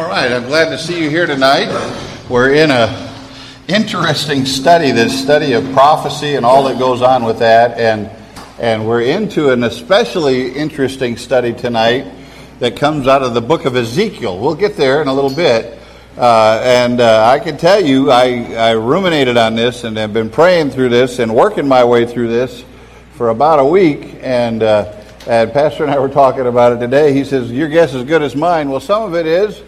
All right, I'm glad to see you here tonight. We're in a interesting study, this study of prophecy and all that goes on with that, and and we're into an especially interesting study tonight that comes out of the book of Ezekiel. We'll get there in a little bit. Uh, and uh, I can tell you, I, I ruminated on this and have been praying through this and working my way through this for about a week. And uh, and Pastor and I were talking about it today. He says, Your guess is as good as mine. Well, some of it is,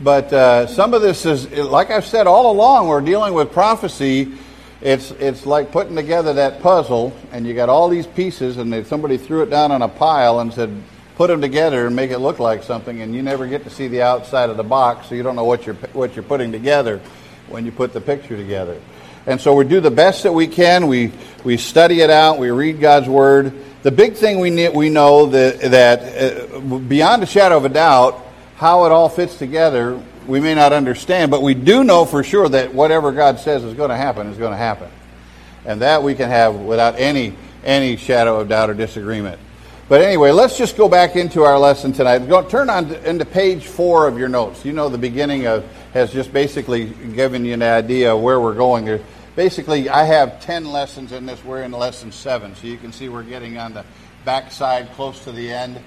but uh, some of this is, like I've said all along, we're dealing with prophecy. It's, it's like putting together that puzzle, and you got all these pieces, and somebody threw it down on a pile and said, Put them together and make it look like something, and you never get to see the outside of the box, so you don't know what you're, what you're putting together when you put the picture together. And so we do the best that we can. We, we study it out, we read God's Word the big thing we, need, we know that, that uh, beyond a shadow of a doubt, how it all fits together, we may not understand, but we do know for sure that whatever God says is going to happen is going to happen. And that we can have without any, any shadow of doubt or disagreement. But anyway, let's just go back into our lesson tonight. Go, turn on to, into page four of your notes. You know, the beginning of has just basically given you an idea of where we're going. There, basically, I have 10 lessons in this. We're in lesson seven. So you can see we're getting on the backside close to the end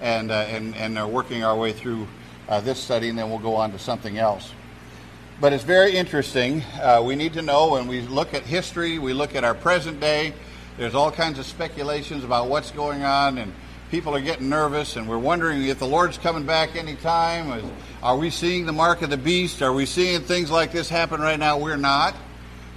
and, uh, and, and are working our way through uh, this study, and then we'll go on to something else. But it's very interesting. Uh, we need to know when we look at history, we look at our present day, there's all kinds of speculations about what's going on, and people are getting nervous, and we're wondering if the Lord's coming back anytime. Are we seeing the mark of the beast? Are we seeing things like this happen right now? We're not.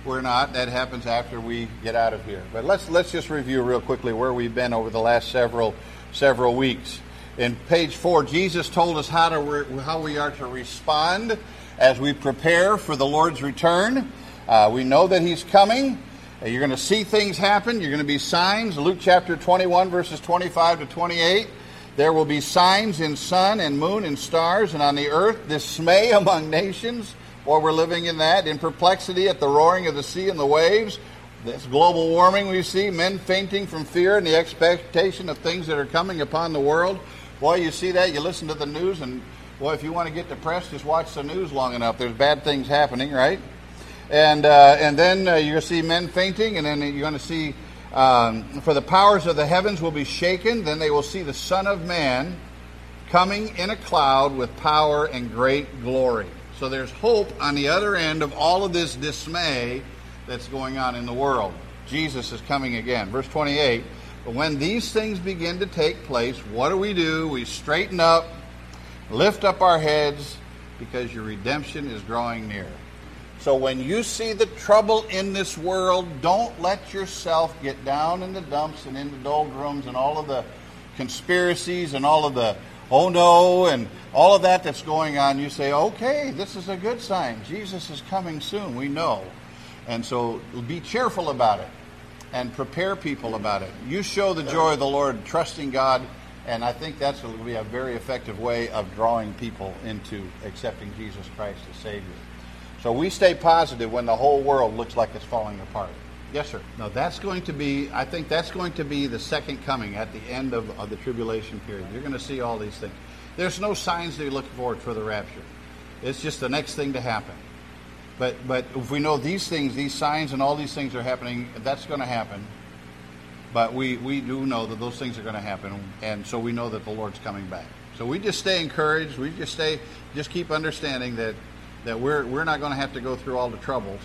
We're not. That happens after we get out of here. But let's let's just review real quickly where we've been over the last several several weeks. In page four, Jesus told us how to re- how we are to respond as we prepare for the Lord's return. Uh, we know that He's coming. Uh, you're going to see things happen. You're going to be signs. Luke chapter 21, verses 25 to 28. There will be signs in sun and moon and stars, and on the earth dismay among nations or we're living in that, in perplexity at the roaring of the sea and the waves. This global warming we see, men fainting from fear and the expectation of things that are coming upon the world. Boy, you see that, you listen to the news, and boy, if you want to get depressed, just watch the news long enough. There's bad things happening, right? And, uh, and then uh, you're going to see men fainting, and then you're going to see, um, for the powers of the heavens will be shaken. Then they will see the Son of Man coming in a cloud with power and great glory. So there's hope on the other end of all of this dismay that's going on in the world. Jesus is coming again. Verse 28 But when these things begin to take place, what do we do? We straighten up, lift up our heads, because your redemption is drawing near. So when you see the trouble in this world, don't let yourself get down in the dumps and in the doldrums and all of the conspiracies and all of the oh no, and all of that that's going on, you say, okay, this is a good sign. Jesus is coming soon, we know. And so be cheerful about it and prepare people about it. You show the joy of the Lord, trusting God, and I think that's going to be a very effective way of drawing people into accepting Jesus Christ as Savior. So we stay positive when the whole world looks like it's falling apart. Yes, sir. Now that's going to be, I think that's going to be the second coming at the end of, of the tribulation period. You're going to see all these things. There's no signs that you're looking forward for the rapture. It's just the next thing to happen. But, but if we know these things, these signs and all these things are happening, that's going to happen. But we, we do know that those things are going to happen. And so we know that the Lord's coming back. So we just stay encouraged. We just stay, just keep understanding that, that we're, we're not going to have to go through all the troubles.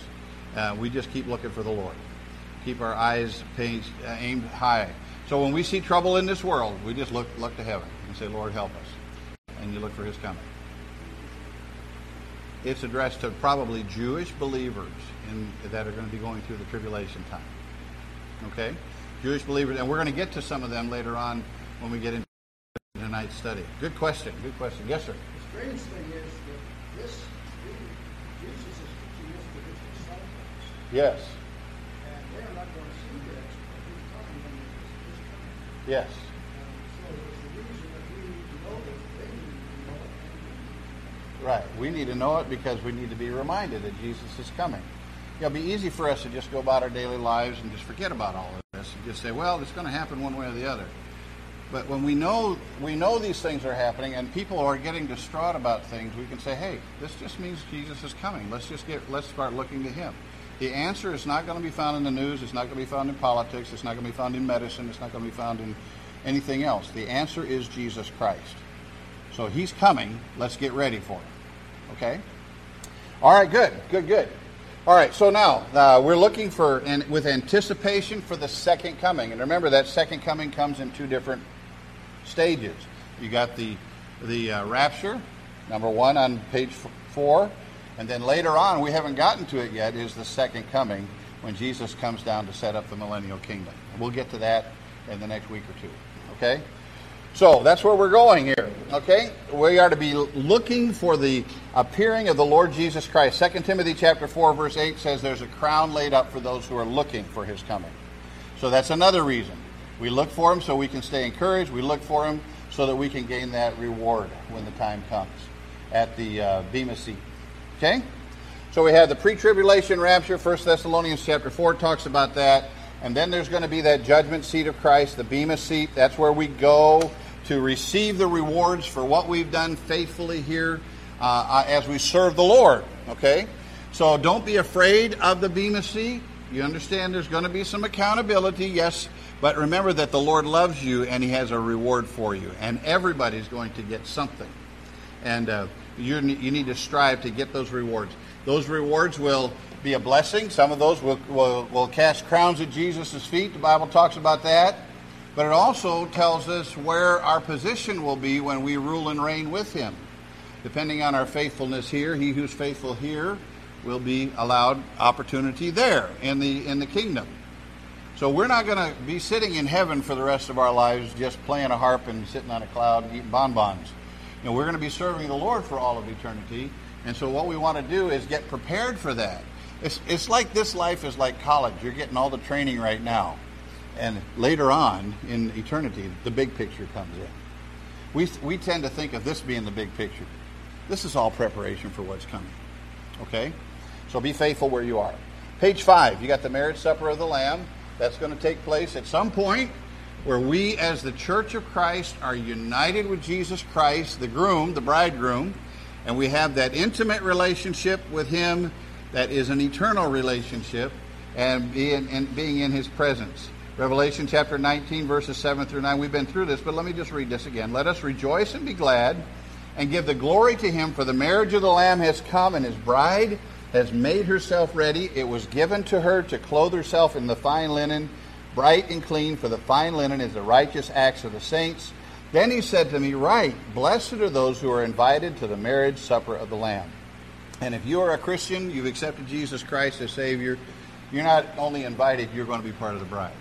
Uh, we just keep looking for the Lord keep our eyes uh, aimed high. So when we see trouble in this world, we just look look to heaven and say, Lord, help us. And you look for his coming. It's addressed to probably Jewish believers in, that are going to be going through the tribulation time. Okay? Jewish believers, and we're going to get to some of them later on when we get into tonight's study. Good question. Good question. Yes, sir. The strange thing is that this Jesus is teaching this to his disciples. Yes. Yes. Right. We need to know it because we need to be reminded that Jesus is coming. It'll be easy for us to just go about our daily lives and just forget about all of this and just say, well, it's going to happen one way or the other. But when we know we know these things are happening and people are getting distraught about things, we can say, "Hey, this just means Jesus is coming. Let's just get let's start looking to him." The answer is not going to be found in the news, it's not going to be found in politics, it's not going to be found in medicine, it's not going to be found in anything else. The answer is Jesus Christ. So he's coming. Let's get ready for him. Okay? All right, good. Good, good. All right, so now uh, we're looking for, and with anticipation for the second coming. And remember, that second coming comes in two different stages. You got the the uh, rapture, number one on page four, and then later on, we haven't gotten to it yet, is the second coming when Jesus comes down to set up the millennial kingdom. We'll get to that in the next week or two. Okay? So that's where we're going here. Okay? We are to be looking for the appearing of the Lord Jesus Christ. 2 Timothy chapter 4, verse 8 says there's a crown laid up for those who are looking for his coming. So that's another reason. We look for him so we can stay encouraged. We look for him so that we can gain that reward when the time comes at the uh, Bema seat. Okay? So we have the pre-tribulation rapture. 1 Thessalonians chapter 4 talks about that. And then there's going to be that judgment seat of Christ, the Bema seat. That's where we go to receive the rewards for what we've done faithfully here uh, as we serve the Lord. Okay? So don't be afraid of the Bema seat. You understand there's going to be some accountability, yes, but remember that the Lord loves you and He has a reward for you. And everybody's going to get something. And uh, you need to strive to get those rewards. Those rewards will be a blessing. Some of those will, will, will cast crowns at Jesus' feet. The Bible talks about that. But it also tells us where our position will be when we rule and reign with Him. Depending on our faithfulness here, he who's faithful here will be allowed opportunity there in the in the kingdom. So we're not going to be sitting in heaven for the rest of our lives just playing a harp and sitting on a cloud and eating bonbons. You know, we're going to be serving the Lord for all of eternity. And so what we want to do is get prepared for that. It's, it's like this life is like college. You're getting all the training right now. And later on in eternity, the big picture comes in. We, we tend to think of this being the big picture. This is all preparation for what's coming. Okay? So be faithful where you are. Page five, you got the marriage supper of the Lamb. That's going to take place at some point where we, as the church of Christ, are united with Jesus Christ, the groom, the bridegroom, and we have that intimate relationship with Him that is an eternal relationship and being, and being in His presence. Revelation chapter 19, verses 7 through 9. We've been through this, but let me just read this again. Let us rejoice and be glad and give the glory to Him, for the marriage of the Lamb has come, and His bride has made herself ready. It was given to her to clothe herself in the fine linen, bright and clean, for the fine linen is the righteous acts of the saints. Then he said to me, Right, blessed are those who are invited to the marriage supper of the Lamb. And if you are a Christian, you've accepted Jesus Christ as Savior, you're not only invited, you're going to be part of the bride.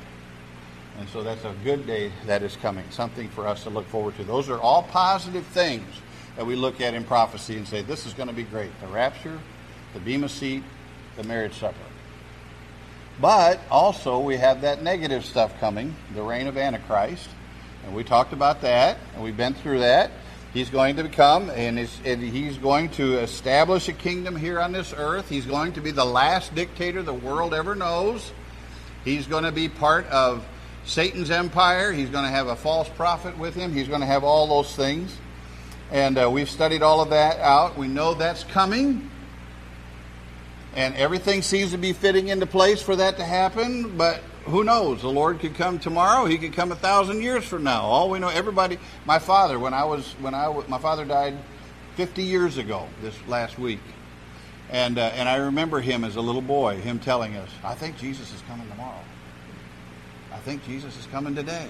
And so that's a good day that is coming, something for us to look forward to. Those are all positive things that we look at in prophecy and say, this is going to be great. The rapture, the Bema seat, the marriage supper. But also, we have that negative stuff coming, the reign of Antichrist. And we talked about that, and we've been through that. He's going to become, and, he's going to establish a kingdom here on this earth. He's going to be the last dictator the world ever knows. He's going to be part of Satan's empire. He's going to have a false prophet with him. He's going to have all those things. And uh, we've studied all of that out. We know that's coming. And everything seems to be fitting into place for that to happen, but who knows? The Lord could come tomorrow. He could come a thousand years from now. All we know, everybody. My father, when I was, when I, my father died 50 years ago this last week, and uh, and I remember him as a little boy, him telling us, "I think Jesus is coming tomorrow. I think Jesus is coming today.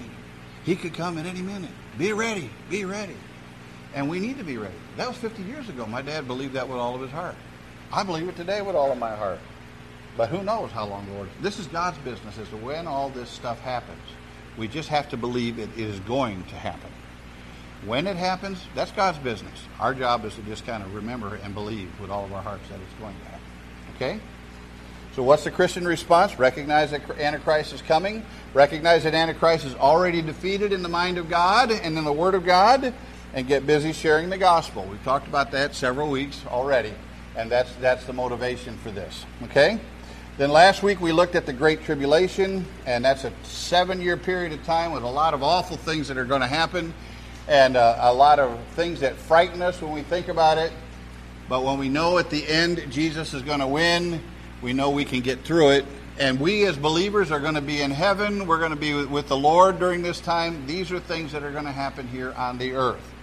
He could come at any minute. Be ready. Be ready." And we need to be ready. That was 50 years ago. My dad believed that with all of his heart. I believe it today with all of my heart. But who knows how long Lord. This is God's business as to when all this stuff happens. We just have to believe it is going to happen. When it happens, that's God's business. Our job is to just kind of remember and believe with all of our hearts that it's going to happen. Okay? So, what's the Christian response? Recognize that Antichrist is coming. Recognize that Antichrist is already defeated in the mind of God and in the Word of God and get busy sharing the gospel. We've talked about that several weeks already, and that's that's the motivation for this. Okay? Then last week we looked at the Great Tribulation, and that's a seven year period of time with a lot of awful things that are going to happen and uh, a lot of things that frighten us when we think about it. But when we know at the end Jesus is going to win, we know we can get through it. And we as believers are going to be in heaven. We're going to be with the Lord during this time. These are things that are going to happen here on the earth.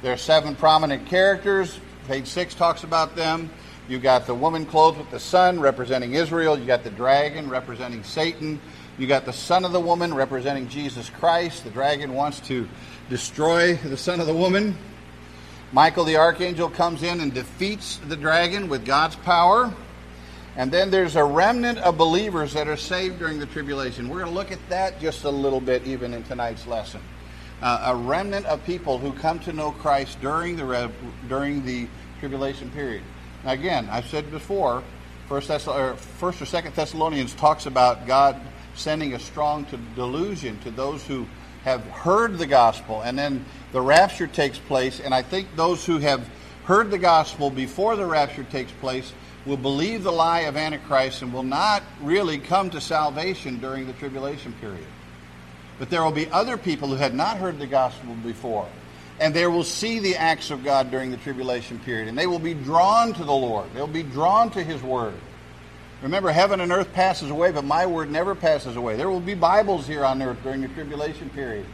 There are seven prominent characters. Page six talks about them. You got the woman clothed with the sun representing Israel. You got the dragon representing Satan. You got the son of the woman representing Jesus Christ. The dragon wants to destroy the son of the woman. Michael the archangel comes in and defeats the dragon with God's power. And then there's a remnant of believers that are saved during the tribulation. We're going to look at that just a little bit even in tonight's lesson. Uh, a remnant of people who come to know Christ during the during the tribulation period. Now, again, I've said before, First, Thess- or First or Second Thessalonians talks about God sending a strong delusion to those who have heard the gospel, and then the rapture takes place. And I think those who have heard the gospel before the rapture takes place will believe the lie of Antichrist and will not really come to salvation during the tribulation period. But there will be other people who had not heard the gospel before and they will see the acts of God during the tribulation period, and they will be drawn to the Lord. They'll be drawn to His Word. Remember, heaven and earth passes away, but my Word never passes away. There will be Bibles here on earth during the tribulation period.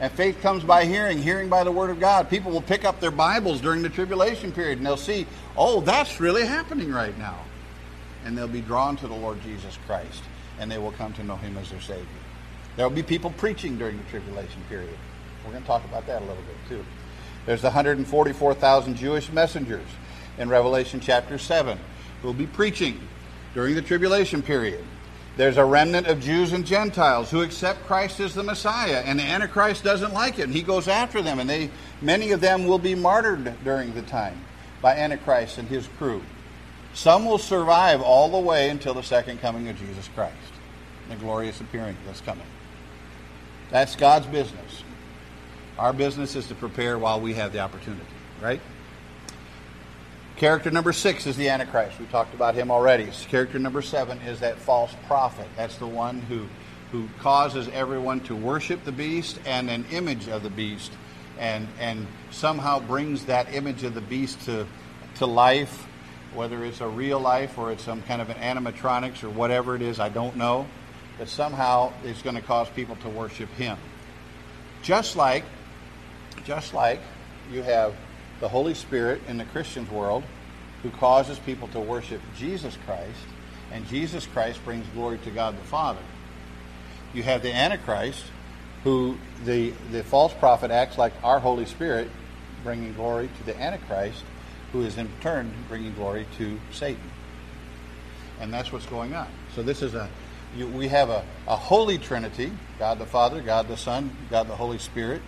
And faith comes by hearing, hearing by the Word of God. People will pick up their Bibles during the tribulation period, and they'll see, oh, that's really happening right now. And they'll be drawn to the Lord Jesus Christ, and they will come to know Him as their Savior. There will be people preaching during the tribulation period. We're going to talk about that a little bit too. There's the 144,000 Jewish messengers in Revelation chapter 7 who will be preaching during the tribulation period. There's a remnant of Jews and Gentiles who accept Christ as the Messiah, and the Antichrist doesn't like it, and he goes after them, and they, many of them will be martyred during the time by Antichrist and his crew. Some will survive all the way until the second coming of Jesus Christ, the glorious appearing that's coming. That's God's business. Our business is to prepare while we have the opportunity, right? Character number six is the Antichrist. We talked about him already. Character number seven is that false prophet. That's the one who, who causes everyone to worship the beast and an image of the beast and, and somehow brings that image of the beast to, to life, whether it's a real life or it's some kind of an animatronics or whatever it is, I don't know. But somehow it's going to cause people to worship him. Just like just like you have the Holy Spirit in the Christian's world who causes people to worship Jesus Christ, and Jesus Christ brings glory to God the Father. You have the Antichrist, who the, the false prophet acts like our Holy Spirit, bringing glory to the Antichrist, who is in turn bringing glory to Satan. And that's what's going on. So this is a, you, we have a, a holy trinity, God the Father, God the Son, God the Holy Spirit,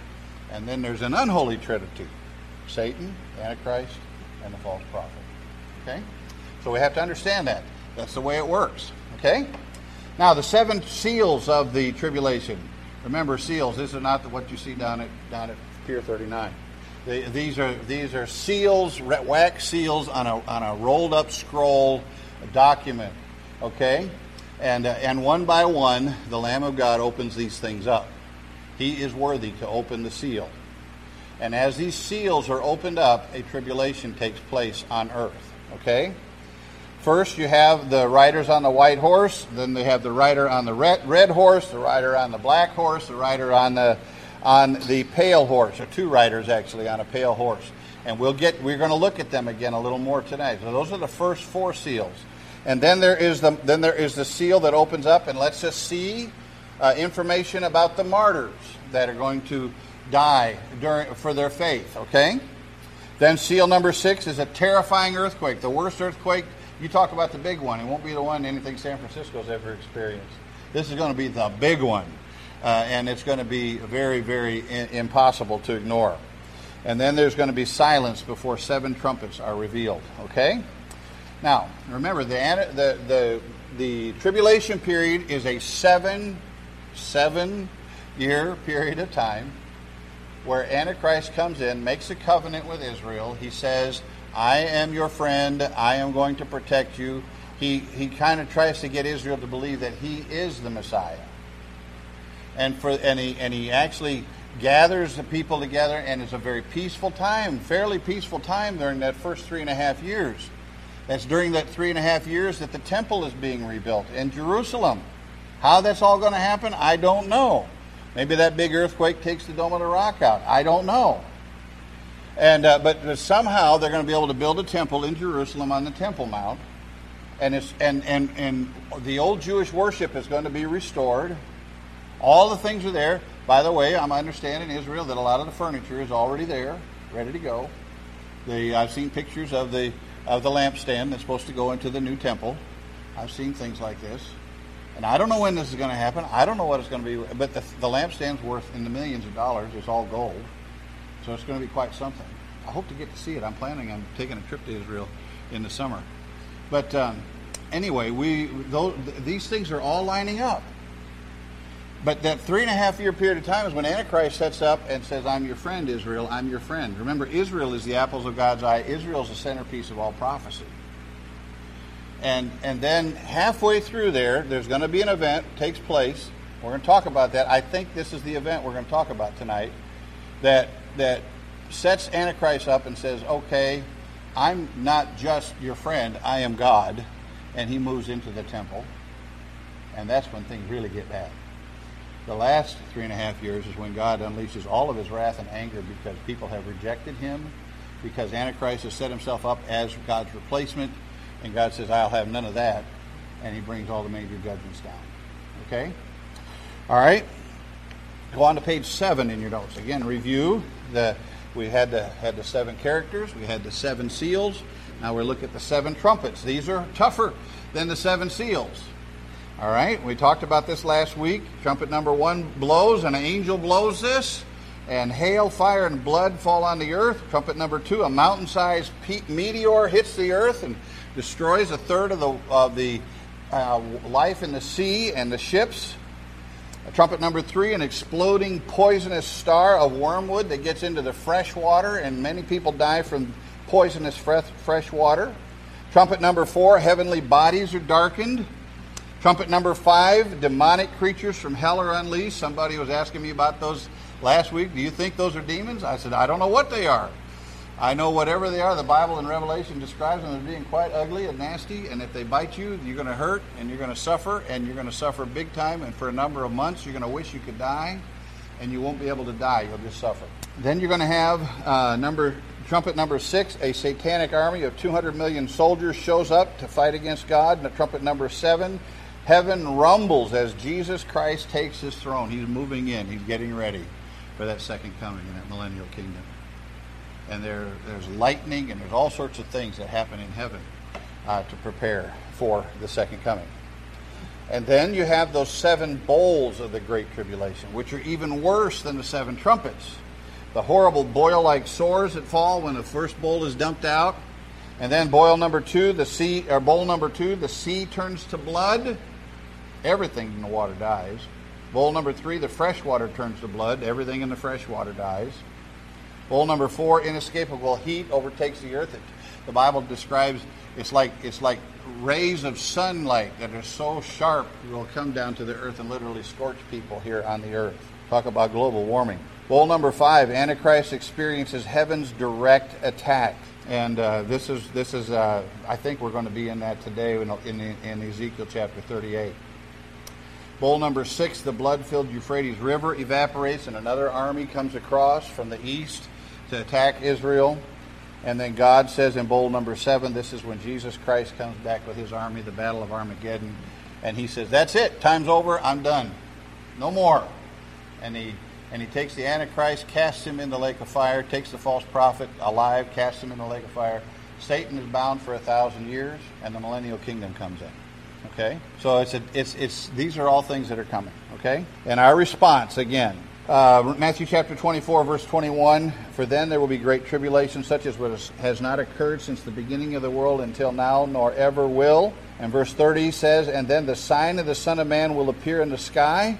and then there's an unholy trinity Satan, Antichrist, and the false prophet. Okay? So we have to understand that. That's the way it works. Okay? Now, the seven seals of the tribulation. Remember, seals. This is not what you see down at down at Pier 39. They, these are these are seals, wax seals on a on a rolled up scroll document. Okay, and uh, and one by one, the Lamb of God opens these things up. He is worthy to open the seal. And as these seals are opened up, a tribulation takes place on earth. Okay? First, you have the riders on the white horse. Then they have the rider on the red, red horse, the rider on the black horse, the rider on the on the pale horse, or two riders actually on a pale horse. And we'll get we're going to look at them again a little more tonight. So those are the first four seals. And then there is the then there is the seal that opens up and lets us see uh, information about the martyrs that are going to die during, for their faith, okay? Then seal number six is a terrifying earthquake, the worst earthquake. You talk about the big one. It won't be the one anything San Francisco's ever experienced. This is going to be the big one, uh, and it's going to be very, very impossible to ignore. And then there's going to be silence before seven trumpets are revealed, okay? Now, remember, the, the, the, the tribulation period is a seven seven year period of time where Antichrist comes in, makes a covenant with Israel. He says, I am your friend. I am going to protect you. he, he kind of tries to get Israel to believe that he is the Messiah. And, for, and, he, and he actually gathers the people together, and it's a very peaceful time, fairly peaceful time during that first three and a half years. That's during that three and a half years that the temple is being rebuilt in Jerusalem. How that's all going to happen, I don't know. Maybe that big earthquake takes the Dome of the Rock out. I don't know. And uh, but somehow they're going to be able to build a temple in Jerusalem on the Temple Mount, and it's and and and the old Jewish worship is going to be restored. All the things are there. By the way, I'm understanding in Israel that a lot of the furniture is already there, ready to go. The I've seen pictures of the of the lampstand that's supposed to go into the new temple. I've seen things like this. And I don't know when this is going to happen. I don't know what it's going to be. But the, the lampstand's worth in the millions of dollars. It's all gold. So it's going to be quite something. I hope to get to see it. I'm planning on taking a trip to Israel in the summer. But um, anyway, we those, these things are all lining up. But that three and a half year period of time is when Antichrist sets up and says, I'm your friend, Israel, I'm your friend. Remember, Israel is the apples of God's eye. Israel is the centerpiece of all prophecy. And, and then halfway through there, there's going to be an event takes place. We're going to talk about that. I think this is the event we're going to talk about tonight that, that sets Antichrist up and says, okay, I'm not just your friend, I am God. And he moves into the temple. And that's when things really get bad. The last three and a half years is when God unleashes all of his wrath and anger because people have rejected him, because Antichrist has set himself up as God's replacement, and God says, I'll have none of that. And he brings all the major judgments down. Okay? All right? Go on to page seven in your notes. Again, review the we had the had the seven characters, we had the seven seals. Now we're looking at the seven trumpets. These are tougher than the seven seals. All right, we talked about this last week. Trumpet number one blows, and an angel blows this, and hail, fire, and blood fall on the earth. Trumpet number two, a mountain sized meteor hits the earth and destroys a third of the, of the uh, life in the sea and the ships. Trumpet number three, an exploding poisonous star of wormwood that gets into the fresh water, and many people die from poisonous fresh water. Trumpet number four, heavenly bodies are darkened. Trumpet number five, demonic creatures from hell are unleashed. Somebody was asking me about those last week. Do you think those are demons? I said, I don't know what they are. I know whatever they are, the Bible in Revelation describes them as being quite ugly and nasty, and if they bite you, you're going to hurt and you're going to suffer, and you're going to suffer big time, and for a number of months, you're going to wish you could die, and you won't be able to die. You'll just suffer. Then you're going to have uh, number trumpet number six, a satanic army of 200 million soldiers shows up to fight against God. And the trumpet number seven, Heaven rumbles as Jesus Christ takes his throne. He's moving in, he's getting ready for that second coming in that millennial kingdom. And there, there's lightning and there's all sorts of things that happen in heaven uh, to prepare for the second coming. And then you have those seven bowls of the Great Tribulation, which are even worse than the seven trumpets. The horrible boil like sores that fall when the first bowl is dumped out. And then boil number two, the sea, or bowl number two, the sea turns to blood everything in the water dies. Bowl number three, the fresh water turns to blood. Everything in the fresh water dies. Bowl number four, inescapable heat overtakes the earth. It, the Bible describes it's like it's like rays of sunlight that are so sharp will come down to the earth and literally scorch people here on the earth. Talk about global warming. Bowl number five, Antichrist experiences heaven's direct attack, and uh, this is this is uh, I think we're going to be in that today in, in, in Ezekiel chapter 38. Bowl number six, the blood filled Euphrates River evaporates, and another army comes across from the east to attack Israel. And then God says in bowl number seven, this is when Jesus Christ comes back with his army, the Battle of Armageddon. And he says, That's it, time's over, I'm done. No more. And he and he takes the Antichrist, casts him in the lake of fire, takes the false prophet alive, casts him in the lake of fire. Satan is bound for a thousand years, and the millennial kingdom comes in. Okay? So it's, a, it's, it's, these are all things that are coming. Okay? And our response, again, uh, Matthew chapter 24, verse 21 For then there will be great tribulation, such as has not occurred since the beginning of the world until now, nor ever will. And verse 30 says, And then the sign of the Son of Man will appear in the sky.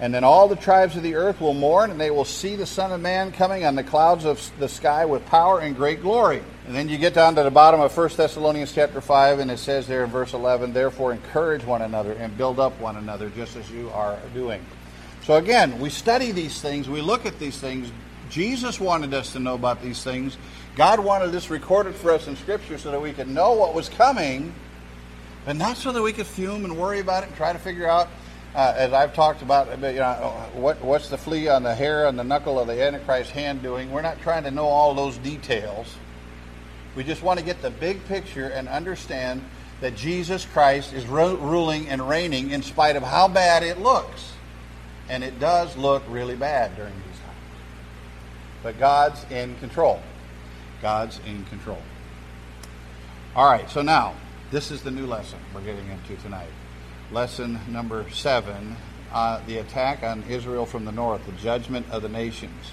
And then all the tribes of the earth will mourn, and they will see the Son of Man coming on the clouds of the sky with power and great glory. And then you get down to the bottom of 1 Thessalonians chapter 5, and it says there in verse 11, Therefore encourage one another and build up one another, just as you are doing. So again, we study these things, we look at these things. Jesus wanted us to know about these things. God wanted this recorded for us in Scripture so that we could know what was coming, but not so that we could fume and worry about it and try to figure out, uh, as I've talked about, you know, what, what's the flea on the hair and the knuckle of the Antichrist hand doing. We're not trying to know all those details. We just want to get the big picture and understand that Jesus Christ is ru- ruling and reigning in spite of how bad it looks. And it does look really bad during these times. But God's in control. God's in control. All right, so now, this is the new lesson we're getting into tonight. Lesson number seven uh, the attack on Israel from the north, the judgment of the nations.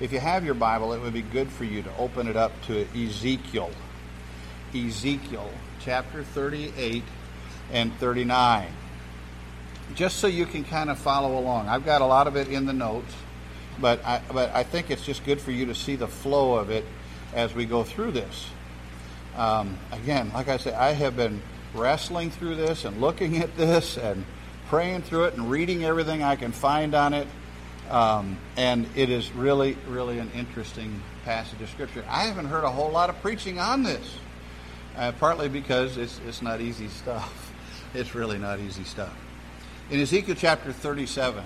If you have your Bible, it would be good for you to open it up to Ezekiel. Ezekiel chapter 38 and 39. Just so you can kind of follow along. I've got a lot of it in the notes, but I, but I think it's just good for you to see the flow of it as we go through this. Um, again, like I said, I have been wrestling through this and looking at this and praying through it and reading everything I can find on it um, and it is really, really an interesting passage of Scripture. I haven't heard a whole lot of preaching on this, uh, partly because it's, it's not easy stuff. It's really not easy stuff. In Ezekiel chapter 37,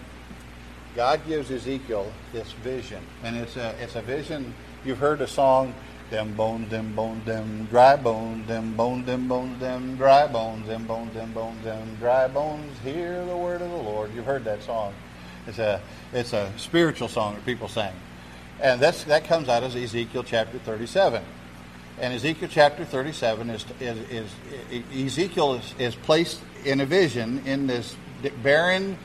God gives Ezekiel this vision, and it's a, it's a vision. You've heard the song, them bones, them bones, them dry bones, them bones, them bones, them dry bones, them bones, them bones, them dry bones, hear the word of the Lord. You've heard that song. It's a it's a spiritual song that people sing, and that's that comes out of Ezekiel chapter 37. And Ezekiel chapter 37 is is, is Ezekiel is, is placed in a vision in this barren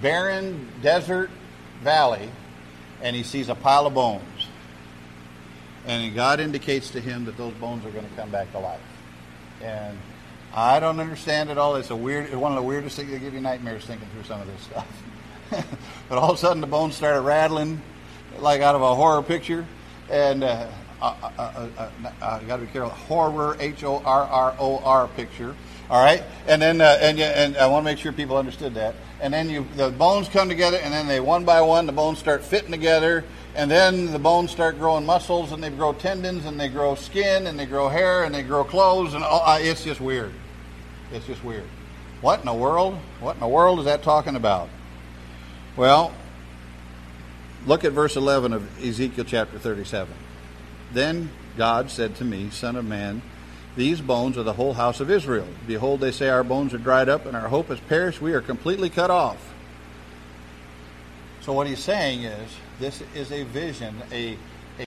barren desert valley, and he sees a pile of bones. And God indicates to him that those bones are going to come back to life. And I don't understand it all. It's a weird, one of the weirdest things. They give you nightmares thinking through some of this stuff. but all of a sudden the bones started rattling like out of a horror picture. And uh, uh got to be careful. Horror, H O R R O R picture. All right, and then uh, and and I want to make sure people understood that. And then you the bones come together, and then they one by one the bones start fitting together, and then the bones start growing muscles, and they grow tendons, and they grow skin, and they grow hair, and they grow clothes, and all, it's just weird. It's just weird. What in the world? What in the world is that talking about? Well, look at verse 11 of Ezekiel chapter 37. Then God said to me, Son of man, these bones are the whole house of Israel. Behold, they say, Our bones are dried up, and our hope has perished. We are completely cut off. So, what he's saying is, this is a vision, a,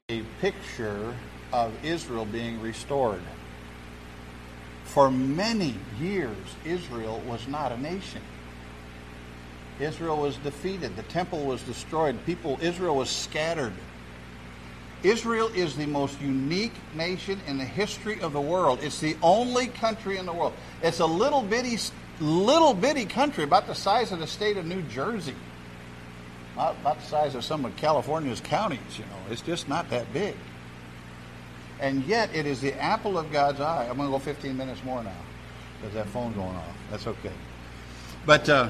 a picture of Israel being restored. For many years, Israel was not a nation. Israel was defeated. The temple was destroyed. People, Israel was scattered. Israel is the most unique nation in the history of the world. It's the only country in the world. It's a little bitty, little bitty country, about the size of the state of New Jersey. Not the size of some of California's counties, you know. It's just not that big. And yet, it is the apple of God's eye. I'm going to go 15 minutes more now because that phone's going off. That's okay. But uh,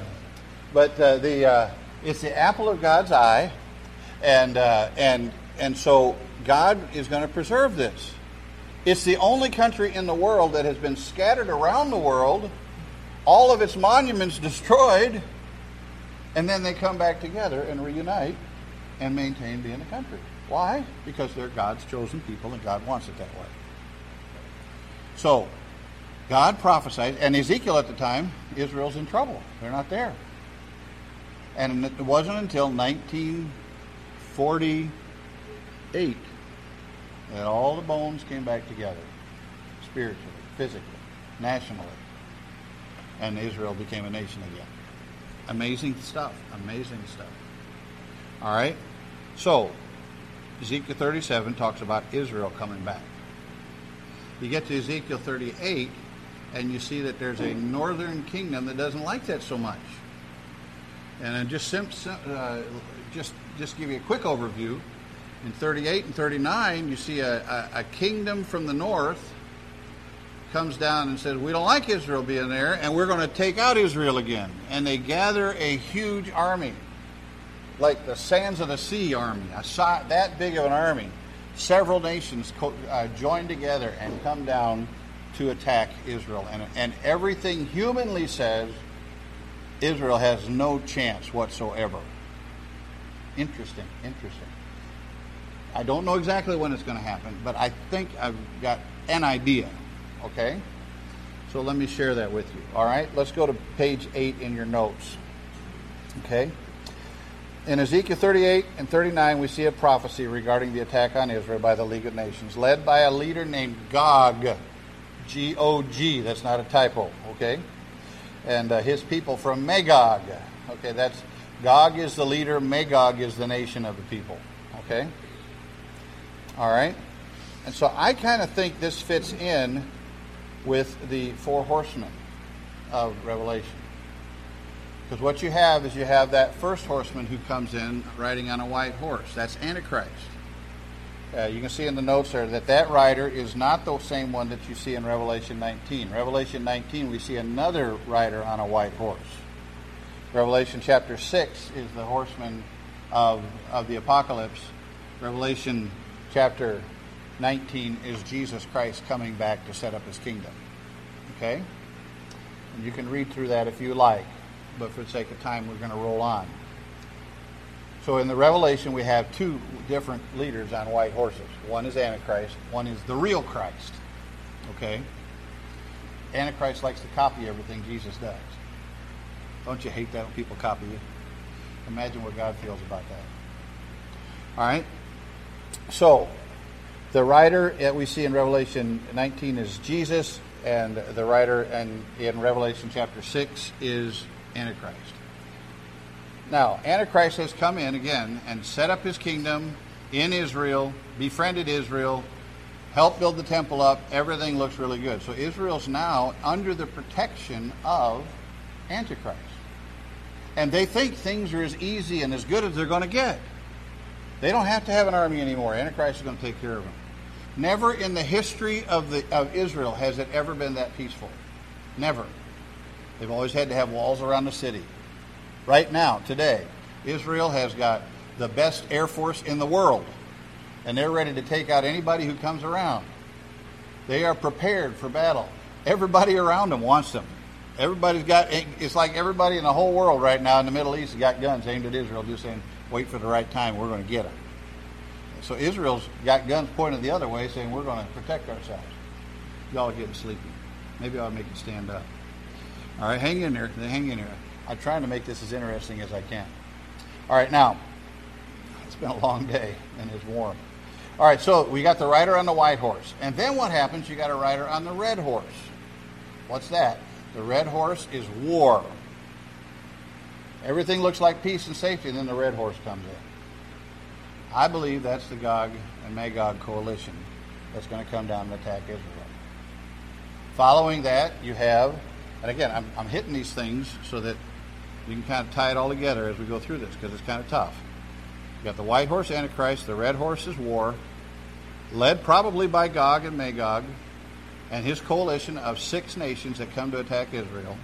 but uh, the uh, it's the apple of God's eye, and uh, and and so God is going to preserve this. It's the only country in the world that has been scattered around the world, all of its monuments destroyed, and then they come back together and reunite and maintain being a country. Why? Because they're God's chosen people and God wants it that way. So, God prophesied, and Ezekiel at the time, Israel's in trouble. They're not there. And it wasn't until 1948 that all the bones came back together spiritually, physically, nationally, and Israel became a nation again. Amazing stuff. Amazing stuff. All right? So, Ezekiel 37 talks about Israel coming back. You get to Ezekiel 38, and you see that there's a northern kingdom that doesn't like that so much. And just uh, just just give you a quick overview. In 38 and 39, you see a, a, a kingdom from the north comes down and says, We don't like Israel being there, and we're going to take out Israel again. And they gather a huge army, like the sands of the sea army, a, that big of an army. Several nations co- uh, join together and come down to attack Israel. And, and everything humanly says Israel has no chance whatsoever. Interesting, interesting. I don't know exactly when it's going to happen, but I think I've got an idea. Okay? So let me share that with you. All right? Let's go to page 8 in your notes. Okay? In Ezekiel 38 and 39, we see a prophecy regarding the attack on Israel by the League of Nations, led by a leader named Gog. G O G. That's not a typo. Okay? And uh, his people from Magog. Okay, that's Gog is the leader, Magog is the nation of the people. Okay? All right? And so I kind of think this fits in with the four horsemen of Revelation. Because what you have is you have that first horseman who comes in riding on a white horse. That's Antichrist. Uh, you can see in the notes there that that rider is not the same one that you see in Revelation 19. Revelation 19, we see another rider on a white horse. Revelation chapter 6 is the horseman of, of the apocalypse. Revelation chapter 19 is Jesus Christ coming back to set up his kingdom. Okay? And you can read through that if you like, but for the sake of time, we're going to roll on. So in the Revelation, we have two different leaders on white horses. One is Antichrist, one is the real Christ. Okay? Antichrist likes to copy everything Jesus does. Don't you hate that when people copy you? Imagine what God feels about that. All right? So, the writer that we see in Revelation 19 is Jesus, and the writer in, in Revelation chapter 6 is Antichrist. Now, Antichrist has come in again and set up his kingdom in Israel, befriended Israel, helped build the temple up. Everything looks really good. So Israel's now under the protection of Antichrist. And they think things are as easy and as good as they're going to get. They don't have to have an army anymore. Antichrist is going to take care of them. Never in the history of, the, of Israel has it ever been that peaceful. Never. They've always had to have walls around the city. Right now, today, Israel has got the best air force in the world, and they're ready to take out anybody who comes around. They are prepared for battle. Everybody around them wants them. Everybody's got, it's like everybody in the whole world right now in the Middle East has got guns aimed at Israel, just saying, wait for the right time, we're going to get them. So Israel's got guns pointed the other way, saying, we're going to protect ourselves. Y'all are getting sleepy. Maybe I'll make you stand up. All right, hang in there. Hang in there. I'm trying to make this as interesting as I can. All right, now, it's been a long day and it's warm. All right, so we got the rider on the white horse. And then what happens? You got a rider on the red horse. What's that? The red horse is war. Everything looks like peace and safety, and then the red horse comes in. I believe that's the Gog and Magog coalition that's going to come down and attack Israel. Following that, you have, and again, I'm, I'm hitting these things so that you can kind of tie it all together as we go through this because it's kind of tough. You got the white horse Antichrist, the red horse is war, led probably by Gog and Magog, and his coalition of six nations that come to attack Israel.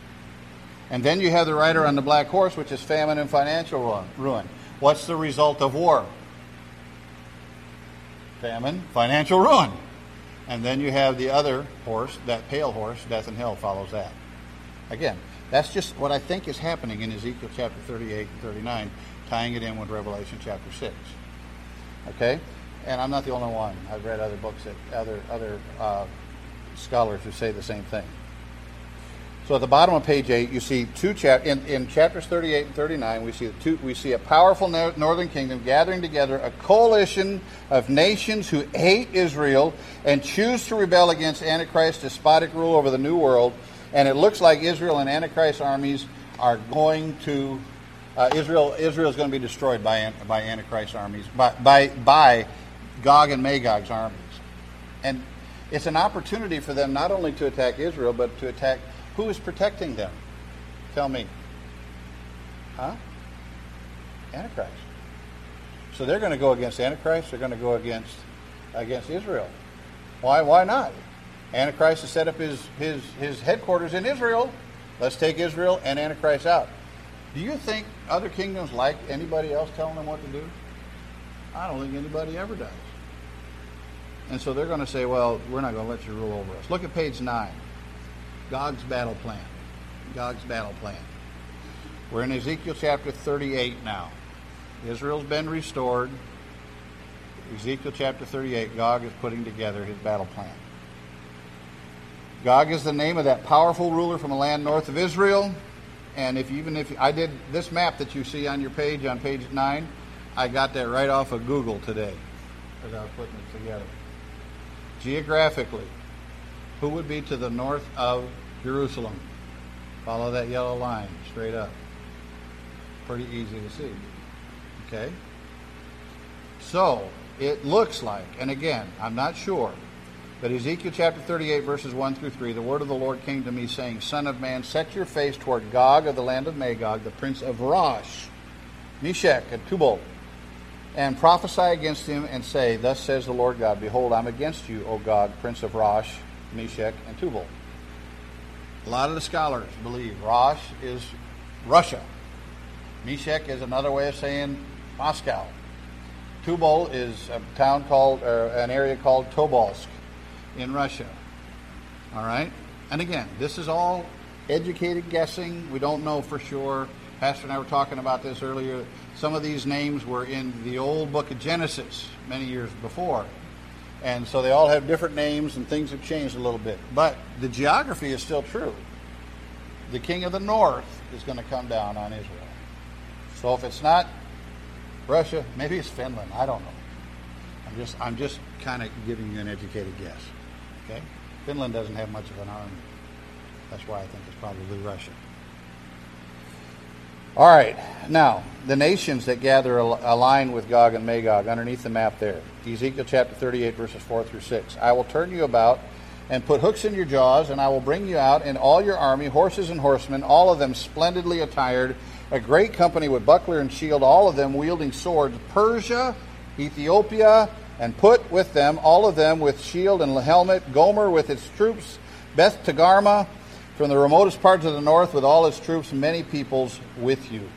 And then you have the rider on the black horse, which is famine and financial ruin. What's the result of war? Famine, financial ruin. And then you have the other horse, that pale horse, death and hell follows that. Again, that's just what I think is happening in Ezekiel chapter 38 and 39, tying it in with Revelation chapter 6. Okay? And I'm not the only one. I've read other books that other other uh, scholars who say the same thing. So at the bottom of page eight, you see two chap in, in chapters 38 and 39. We see two. We see a powerful northern kingdom gathering together a coalition of nations who hate Israel and choose to rebel against Antichrist's despotic rule over the new world. And it looks like Israel and Antichrist armies are going to uh, Israel. Israel is going to be destroyed by by Antichrist armies by by by Gog and Magog's armies. And it's an opportunity for them not only to attack Israel, but to attack who is protecting them? Tell me. Huh? Antichrist. So they're going to go against Antichrist. They're going to go against against Israel. Why? Why not? Antichrist has set up his, his, his headquarters in Israel. Let's take Israel and Antichrist out. Do you think other kingdoms like anybody else telling them what to do? I don't think anybody ever does. And so they're going to say, well, we're not going to let you rule over us. Look at page 9. Gog's battle plan. Gog's battle plan. We're in Ezekiel chapter 38 now. Israel's been restored. Ezekiel chapter 38, Gog is putting together his battle plan. Gog is the name of that powerful ruler from a land north of Israel. And if even if I did this map that you see on your page on page nine, I got that right off of Google today as I was putting it together. Geographically, who would be to the north of Jerusalem? Follow that yellow line straight up. Pretty easy to see. Okay? So, it looks like, and again, I'm not sure, but Ezekiel chapter 38, verses 1 through 3, the word of the Lord came to me, saying, Son of man, set your face toward Gog of the land of Magog, the prince of Rosh, Meshech, and Tubal, and prophesy against him, and say, Thus says the Lord God, Behold, I'm against you, O Gog, prince of Rosh, Meshech, and Tubal. A lot of the scholars believe Rosh is Russia. Meshech is another way of saying Moscow. Tubal is a town called, or an area called Tobolsk in Russia. All right? And again, this is all educated guessing. We don't know for sure. Pastor and I were talking about this earlier. Some of these names were in the old book of Genesis many years before. And so they all have different names and things have changed a little bit. But the geography is still true. The king of the north is going to come down on Israel. So if it's not Russia, maybe it's Finland. I don't know. I'm just I'm just kind of giving you an educated guess. Okay? Finland doesn't have much of an army. That's why I think it's probably Russia. All right. Now, the nations that gather align with Gog and Magog underneath the map there. Ezekiel chapter 38, verses 4 through 6. I will turn you about and Put hooks in your jaws, and I will bring you out in all your army, horses and horsemen, all of them splendidly attired, a great company with buckler and shield, all of them wielding swords. Persia, Ethiopia, and put with them, all of them with shield and helmet, Gomer with its troops, Beth Togarmah from the remotest parts of the north with all its troops, many peoples with you.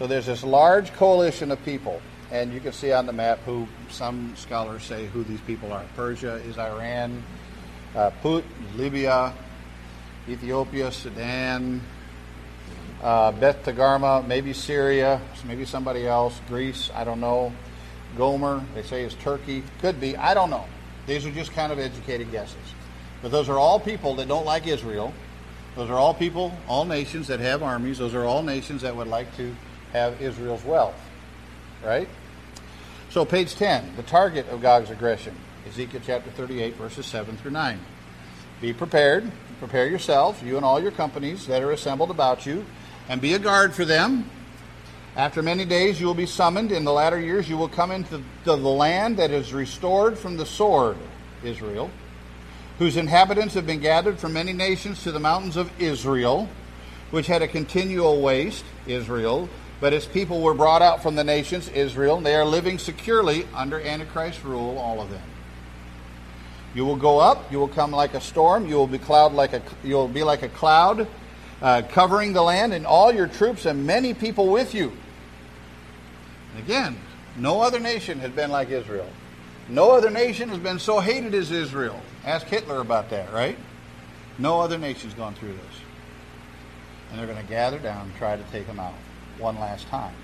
So there's this large coalition of people, and you can see on the map who some scholars say who these people are. Persia is Iran, uh, Put, Libya, Ethiopia, Sudan, uh, Beth Togarmah, maybe Syria, maybe somebody else, Greece, I don't know. Gomer, they say is Turkey, could be, I don't know. These are just kind of educated guesses. But those are all people that don't like Israel. Those are all people, all nations that have armies. Those are all nations that would like to have Israel's wealth. Right? So, page 10, the target of Gog's aggression. Ezekiel chapter 38, verses 7 through 9. Be prepared, prepare yourselves, you and all your companies that are assembled about you, and be a guard for them. After many days you will be summoned. In the latter years you will come into the land that is restored from the sword, Israel, whose inhabitants have been gathered from many nations to the mountains of Israel, which had a continual waste, Israel, but its people were brought out from the nations, Israel, and they are living securely under Antichrist rule, all of them. You will go up, you will come like a storm, you will be cloud like a you will be like a cloud uh, covering the land, and all your troops and many people with you. Again, no other nation has been like Israel. No other nation has been so hated as Israel. Ask Hitler about that, right? No other nation's gone through this. And they're going to gather down and try to take them out one last time.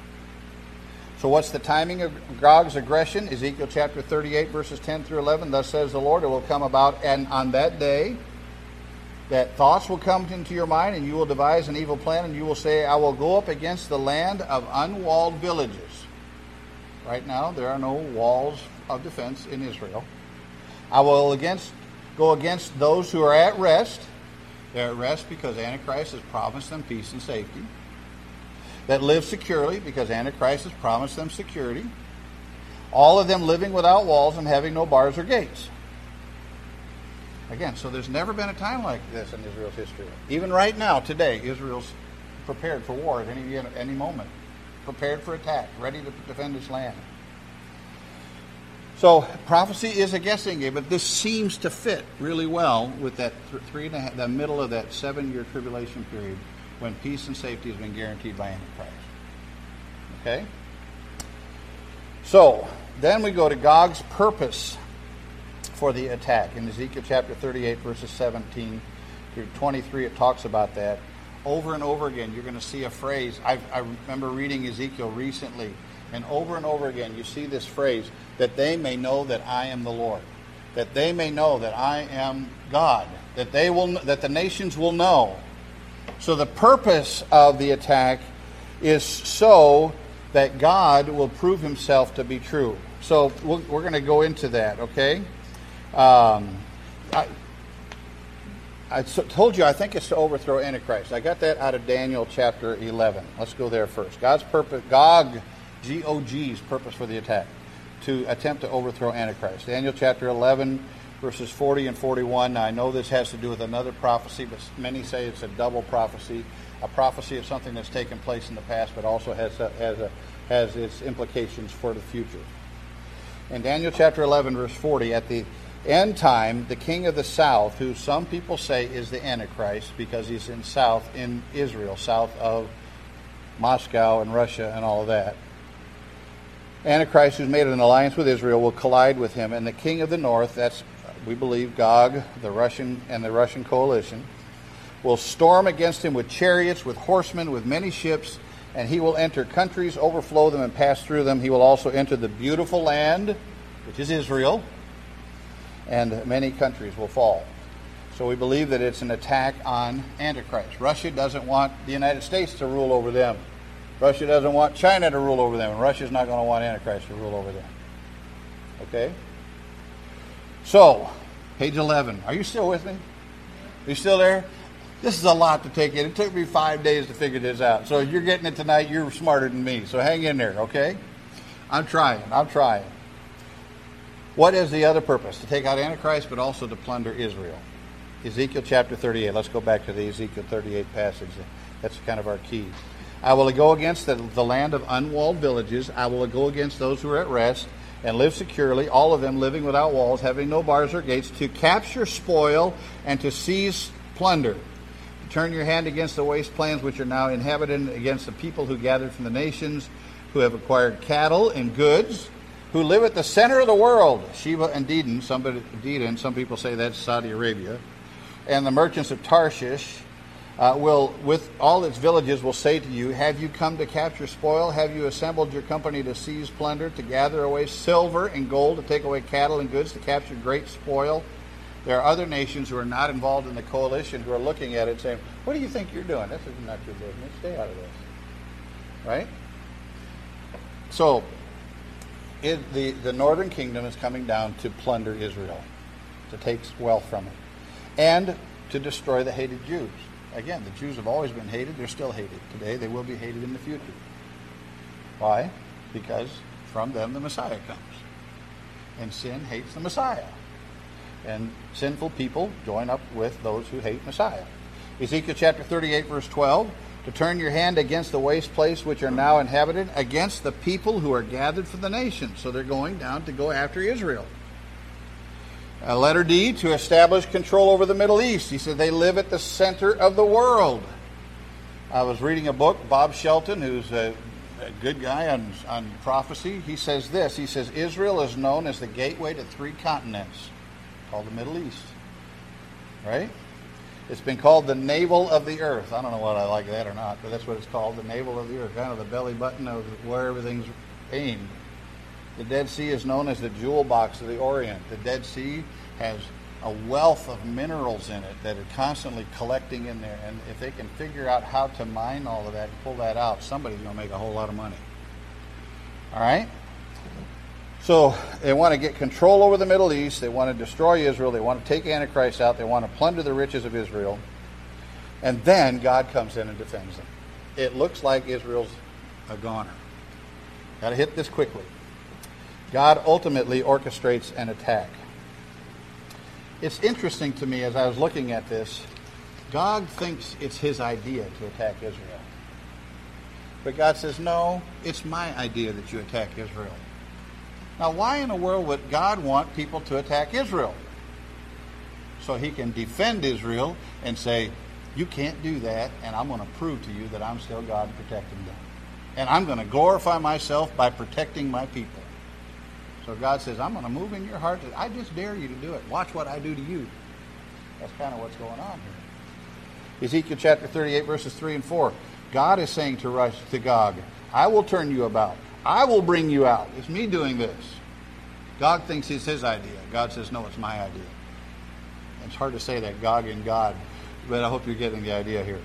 So, what's the timing of Gog's aggression? Ezekiel chapter 38, verses 10 through 11. Thus says the Lord, it will come about, and on that day, that thoughts will come into your mind, and you will devise an evil plan, and you will say, I will go up against the land of unwalled villages. Right now, there are no walls of defense in Israel. I will against, go against those who are at rest. They're at rest because Antichrist has promised them peace and safety. That live securely because Antichrist has promised them security. All of them living without walls and having no bars or gates. Again, so there's never been a time like this in Israel's history. Even right now, today, Israel's prepared for war at any, any moment, prepared for attack, ready to defend its land. So prophecy is a guessing game, but this seems to fit really well with that th- three and a half, the middle of that seven-year tribulation period when peace and safety has been guaranteed by Antichrist. Okay. So then we go to Gog's purpose for the attack in Ezekiel chapter 38, verses 17 through 23. It talks about that over and over again. You're going to see a phrase. I, I remember reading Ezekiel recently and over and over again, you see this phrase that they may know that I am the Lord, that they may know that I am God, that they will, that the nations will know. So the purpose of the attack is so that God will prove Himself to be true. So we're, we're going to go into that, okay? Um, I, I told you I think it's to overthrow Antichrist. I got that out of Daniel chapter 11. Let's go there first. God's purpose, Gog GOG's purpose for the attack to attempt to overthrow Antichrist. Daniel chapter 11, verses 40 and 41. Now, I know this has to do with another prophecy, but many say it's a double prophecy a prophecy of something that's taken place in the past, but also has, a, has, a, has its implications for the future. In Daniel chapter 11, verse 40, at the end time, the king of the south, who some people say is the Antichrist because he's in south in Israel, south of Moscow and Russia and all of that, Antichrist, who's made an alliance with Israel, will collide with him, and the king of the north, that's, we believe, Gog, the Russian, and the Russian coalition, will storm against him with chariots, with horsemen, with many ships, and he will enter countries, overflow them, and pass through them. He will also enter the beautiful land, which is Israel, and many countries will fall. So we believe that it's an attack on Antichrist. Russia doesn't want the United States to rule over them. Russia doesn't want China to rule over them, and Russia's not going to want Antichrist to rule over them. Okay? So, page 11. Are you still with me? Are you still there? This is a lot to take in. It took me five days to figure this out. So if you're getting it tonight, you're smarter than me. So hang in there, okay? I'm trying. I'm trying. What is the other purpose? To take out Antichrist, but also to plunder Israel. Ezekiel chapter 38. Let's go back to the Ezekiel 38 passage. That's kind of our key. I will go against the, the land of unwalled villages. I will go against those who are at rest and live securely, all of them living without walls, having no bars or gates, to capture spoil and to seize plunder. Turn your hand against the wastelands which are now inhabited, against the people who gathered from the nations, who have acquired cattle and goods, who live at the center of the world, Sheba and Dedan, somebody Dedan, some people say that's Saudi Arabia, and the merchants of Tarshish, uh, will, with all its villages, will say to you, Have you come to capture spoil? Have you assembled your company to seize plunder, to gather away silver and gold, to take away cattle and goods, to capture great spoil? There are other nations who are not involved in the coalition who are looking at it saying, What do you think you're doing? This is not your business. Stay out of this. Right? So, it, the, the northern kingdom is coming down to plunder Israel, to take wealth from it, and to destroy the hated Jews. Again, the Jews have always been hated. They're still hated today. They will be hated in the future. Why? Because from them the Messiah comes. And sin hates the Messiah. And sinful people join up with those who hate Messiah. Ezekiel chapter 38, verse 12 to turn your hand against the waste place which are now inhabited, against the people who are gathered from the nations. So they're going down to go after Israel. Uh, letter D, to establish control over the Middle East. He said they live at the center of the world. I was reading a book, Bob Shelton, who's a, a good guy on, on prophecy. He says this He says, Israel is known as the gateway to three continents, called the Middle East. Right? It's been called the navel of the earth. I don't know whether I like that or not, but that's what it's called the navel of the earth, kind of the belly button of where everything's aimed. The Dead Sea is known as the jewel box of the Orient. The Dead Sea has a wealth of minerals in it that are constantly collecting in there. And if they can figure out how to mine all of that and pull that out, somebody's going to make a whole lot of money. All right? So they want to get control over the Middle East. They want to destroy Israel. They want to take Antichrist out. They want to plunder the riches of Israel. And then God comes in and defends them. It looks like Israel's a goner. Got to hit this quickly. God ultimately orchestrates an attack. It's interesting to me as I was looking at this, God thinks it's his idea to attack Israel. But God says, no, it's my idea that you attack Israel. Now, why in the world would God want people to attack Israel? So he can defend Israel and say, You can't do that, and I'm going to prove to you that I'm still God protecting them. And I'm going to glorify myself by protecting my people. So God says, I'm going to move in your heart. I just dare you to do it. Watch what I do to you. That's kind of what's going on here. Ezekiel chapter 38, verses 3 and 4. God is saying to, Rosh, to Gog, I will turn you about. I will bring you out. It's me doing this. Gog thinks it's his idea. God says, no, it's my idea. It's hard to say that, Gog and God, but I hope you're getting the idea here.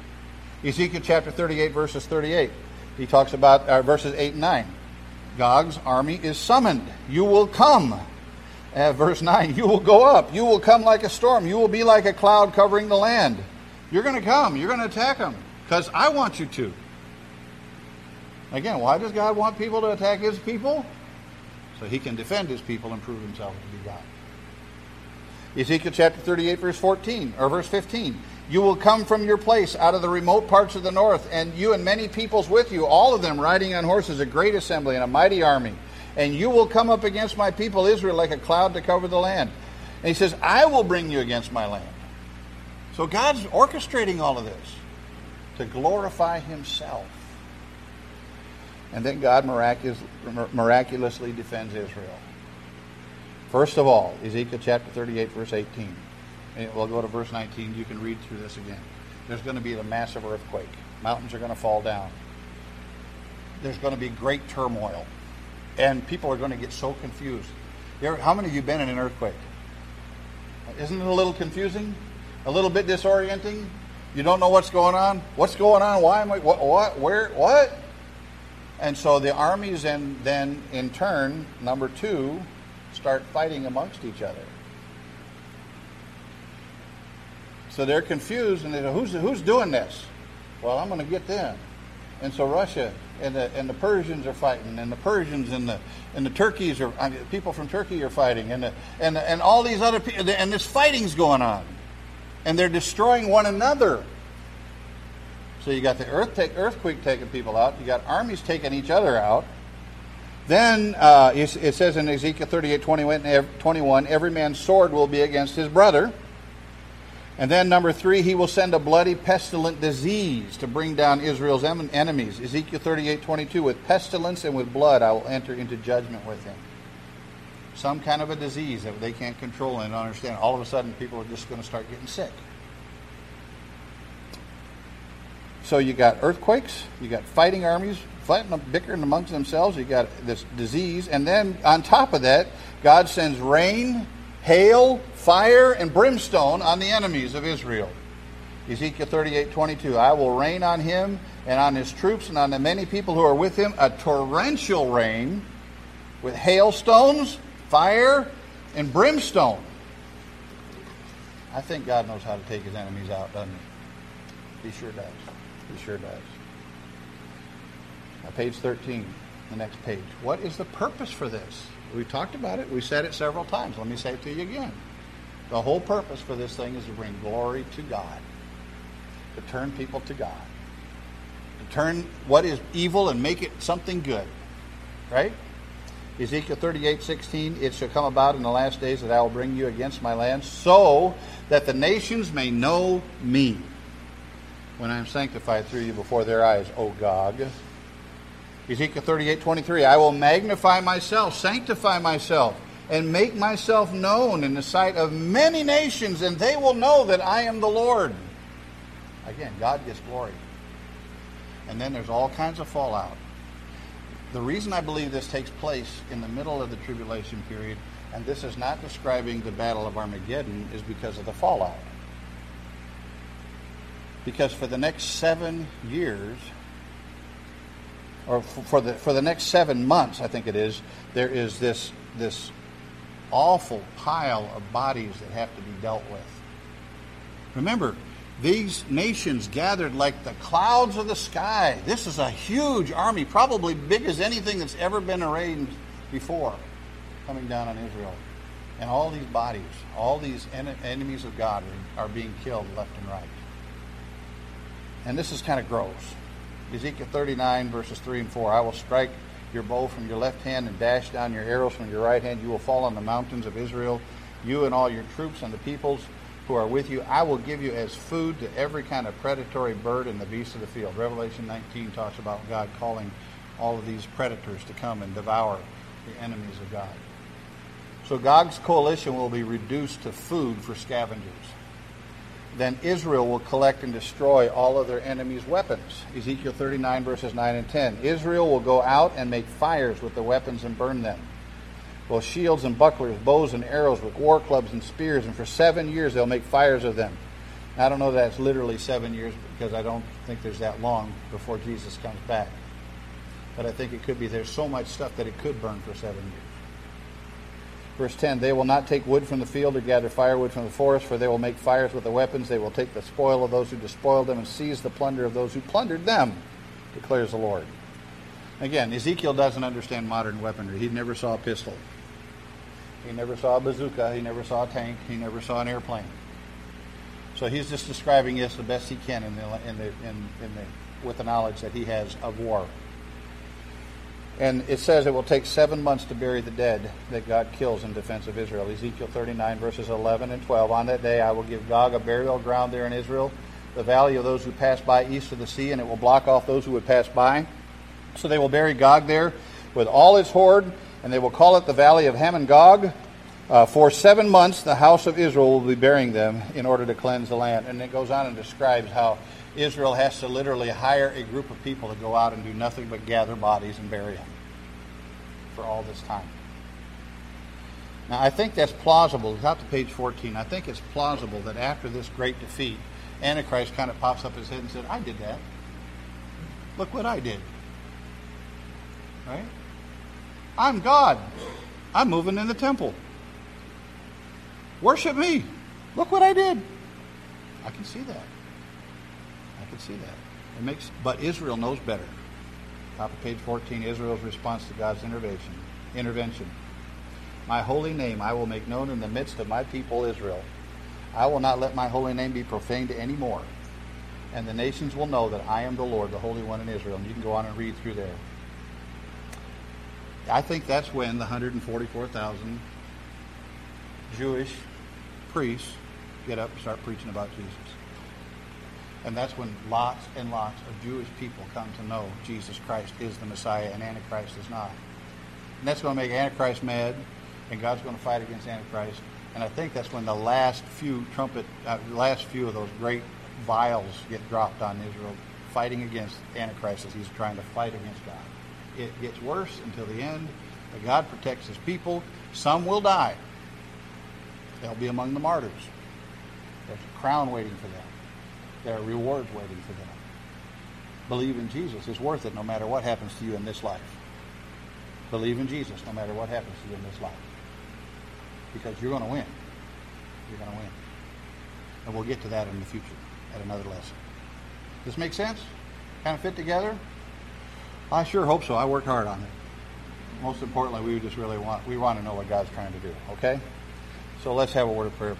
Ezekiel chapter 38, verses 38. He talks about uh, verses 8 and 9. Gog's army is summoned. You will come. Uh, verse 9, you will go up. You will come like a storm. You will be like a cloud covering the land. You're going to come. You're going to attack them because I want you to. Again, why does God want people to attack his people? So he can defend his people and prove himself to be God. Ezekiel chapter 38, verse 14, or verse 15. You will come from your place out of the remote parts of the north, and you and many peoples with you, all of them riding on horses, a great assembly and a mighty army. And you will come up against my people Israel like a cloud to cover the land. And he says, I will bring you against my land. So God's orchestrating all of this to glorify himself. And then God miraculous, miraculously defends Israel. First of all, Ezekiel chapter 38, verse 18. We'll go to verse 19. You can read through this again. There's going to be a massive earthquake. Mountains are going to fall down. There's going to be great turmoil. And people are going to get so confused. How many of you been in an earthquake? Isn't it a little confusing? A little bit disorienting? You don't know what's going on? What's going on? Why am I? What? what where? What? And so the armies, and then in turn, number two, start fighting amongst each other. So they're confused and they go, who's, who's doing this? Well, I'm going to get them. And so Russia and the, and the Persians are fighting, and the Persians and the and the Turkeys are I mean, people from Turkey are fighting, and the, and and all these other people, and this fighting's going on, and they're destroying one another. So you got the earth take, earthquake taking people out. You got armies taking each other out. Then uh, it says in Ezekiel 38, 21, every man's sword will be against his brother. And then number three, he will send a bloody pestilent disease to bring down Israel's enemies. Ezekiel 38, 22, with pestilence and with blood I will enter into judgment with him. Some kind of a disease that they can't control and understand. All of a sudden, people are just going to start getting sick. So you got earthquakes, you got fighting armies, fighting, bickering amongst themselves, you got this disease, and then on top of that, God sends rain hail, fire, and brimstone on the enemies of Israel. Ezekiel 38 22. I will rain on him and on his troops and on the many people who are with him a torrential rain with hailstones, fire, and brimstone. I think God knows how to take his enemies out, doesn't he? He sure does. He sure does. Now, page 13, the next page. What is the purpose for this? We've talked about it. We said it several times. Let me say it to you again. The whole purpose for this thing is to bring glory to God, to turn people to God, to turn what is evil and make it something good. Right? Ezekiel 38, 16, it shall come about in the last days that I will bring you against my land, so that the nations may know me when I am sanctified through you before their eyes, O Gog. Ezekiel 38, 23. I will magnify myself, sanctify myself, and make myself known in the sight of many nations, and they will know that I am the Lord. Again, God gets glory. And then there's all kinds of fallout. The reason I believe this takes place in the middle of the tribulation period, and this is not describing the Battle of Armageddon, is because of the fallout. Because for the next seven years, or for the for the next seven months, I think it is, there is this this awful pile of bodies that have to be dealt with. Remember, these nations gathered like the clouds of the sky. This is a huge army, probably big as anything that's ever been arranged before, coming down on Israel. And all these bodies, all these en- enemies of God are, are being killed left and right. And this is kind of gross. Ezekiel 39, verses 3 and 4. I will strike your bow from your left hand and dash down your arrows from your right hand. You will fall on the mountains of Israel, you and all your troops and the peoples who are with you. I will give you as food to every kind of predatory bird and the beast of the field. Revelation 19 talks about God calling all of these predators to come and devour the enemies of God. So Gog's coalition will be reduced to food for scavengers. Then Israel will collect and destroy all of their enemies' weapons. Ezekiel 39, verses 9 and 10. Israel will go out and make fires with the weapons and burn them. Well, shields and bucklers, bows and arrows with war clubs and spears, and for seven years they'll make fires of them. I don't know that that's literally seven years because I don't think there's that long before Jesus comes back. But I think it could be there's so much stuff that it could burn for seven years. Verse 10 They will not take wood from the field or gather firewood from the forest, for they will make fires with the weapons. They will take the spoil of those who despoiled them and seize the plunder of those who plundered them, declares the Lord. Again, Ezekiel doesn't understand modern weaponry. He never saw a pistol. He never saw a bazooka. He never saw a tank. He never saw an airplane. So he's just describing this the best he can in the, in the, in, in the, with the knowledge that he has of war. And it says it will take seven months to bury the dead that God kills in defense of Israel. Ezekiel 39, verses 11 and 12. On that day I will give Gog a burial ground there in Israel, the valley of those who pass by east of the sea, and it will block off those who would pass by. So they will bury Gog there with all his horde, and they will call it the valley of Hamon Gog. Uh, for seven months, the house of Israel will be burying them in order to cleanse the land. And it goes on and describes how Israel has to literally hire a group of people to go out and do nothing but gather bodies and bury them for all this time. Now, I think that's plausible. It's out to page 14. I think it's plausible that after this great defeat, Antichrist kind of pops up his head and said, I did that. Look what I did. Right? I'm God. I'm moving in the temple. Worship me. Look what I did. I can see that. I can see that. It makes but Israel knows better. Top of page 14, Israel's response to God's intervention. Intervention. My holy name I will make known in the midst of my people Israel. I will not let my holy name be profaned any more. And the nations will know that I am the Lord, the Holy One in Israel. And you can go on and read through there. I think that's when the 144,000 Jewish priests get up and start preaching about Jesus. And that's when lots and lots of Jewish people come to know Jesus Christ is the Messiah and Antichrist is not. And that's going to make Antichrist mad, and God's going to fight against Antichrist. And I think that's when the last few trumpet, uh, last few of those great vials get dropped on Israel, fighting against Antichrist as he's trying to fight against God. It gets worse until the end, but God protects his people. Some will die. They'll be among the martyrs. There's a crown waiting for them. There are rewards waiting for them. Believe in Jesus. It's worth it no matter what happens to you in this life. Believe in Jesus no matter what happens to you in this life. Because you're going to win. You're going to win. And we'll get to that in the future at another lesson. Does this make sense? Kind of fit together? I sure hope so. I worked hard on it. Most importantly, we just really want we want to know what God's trying to do. Okay? So let's have a word of prayer.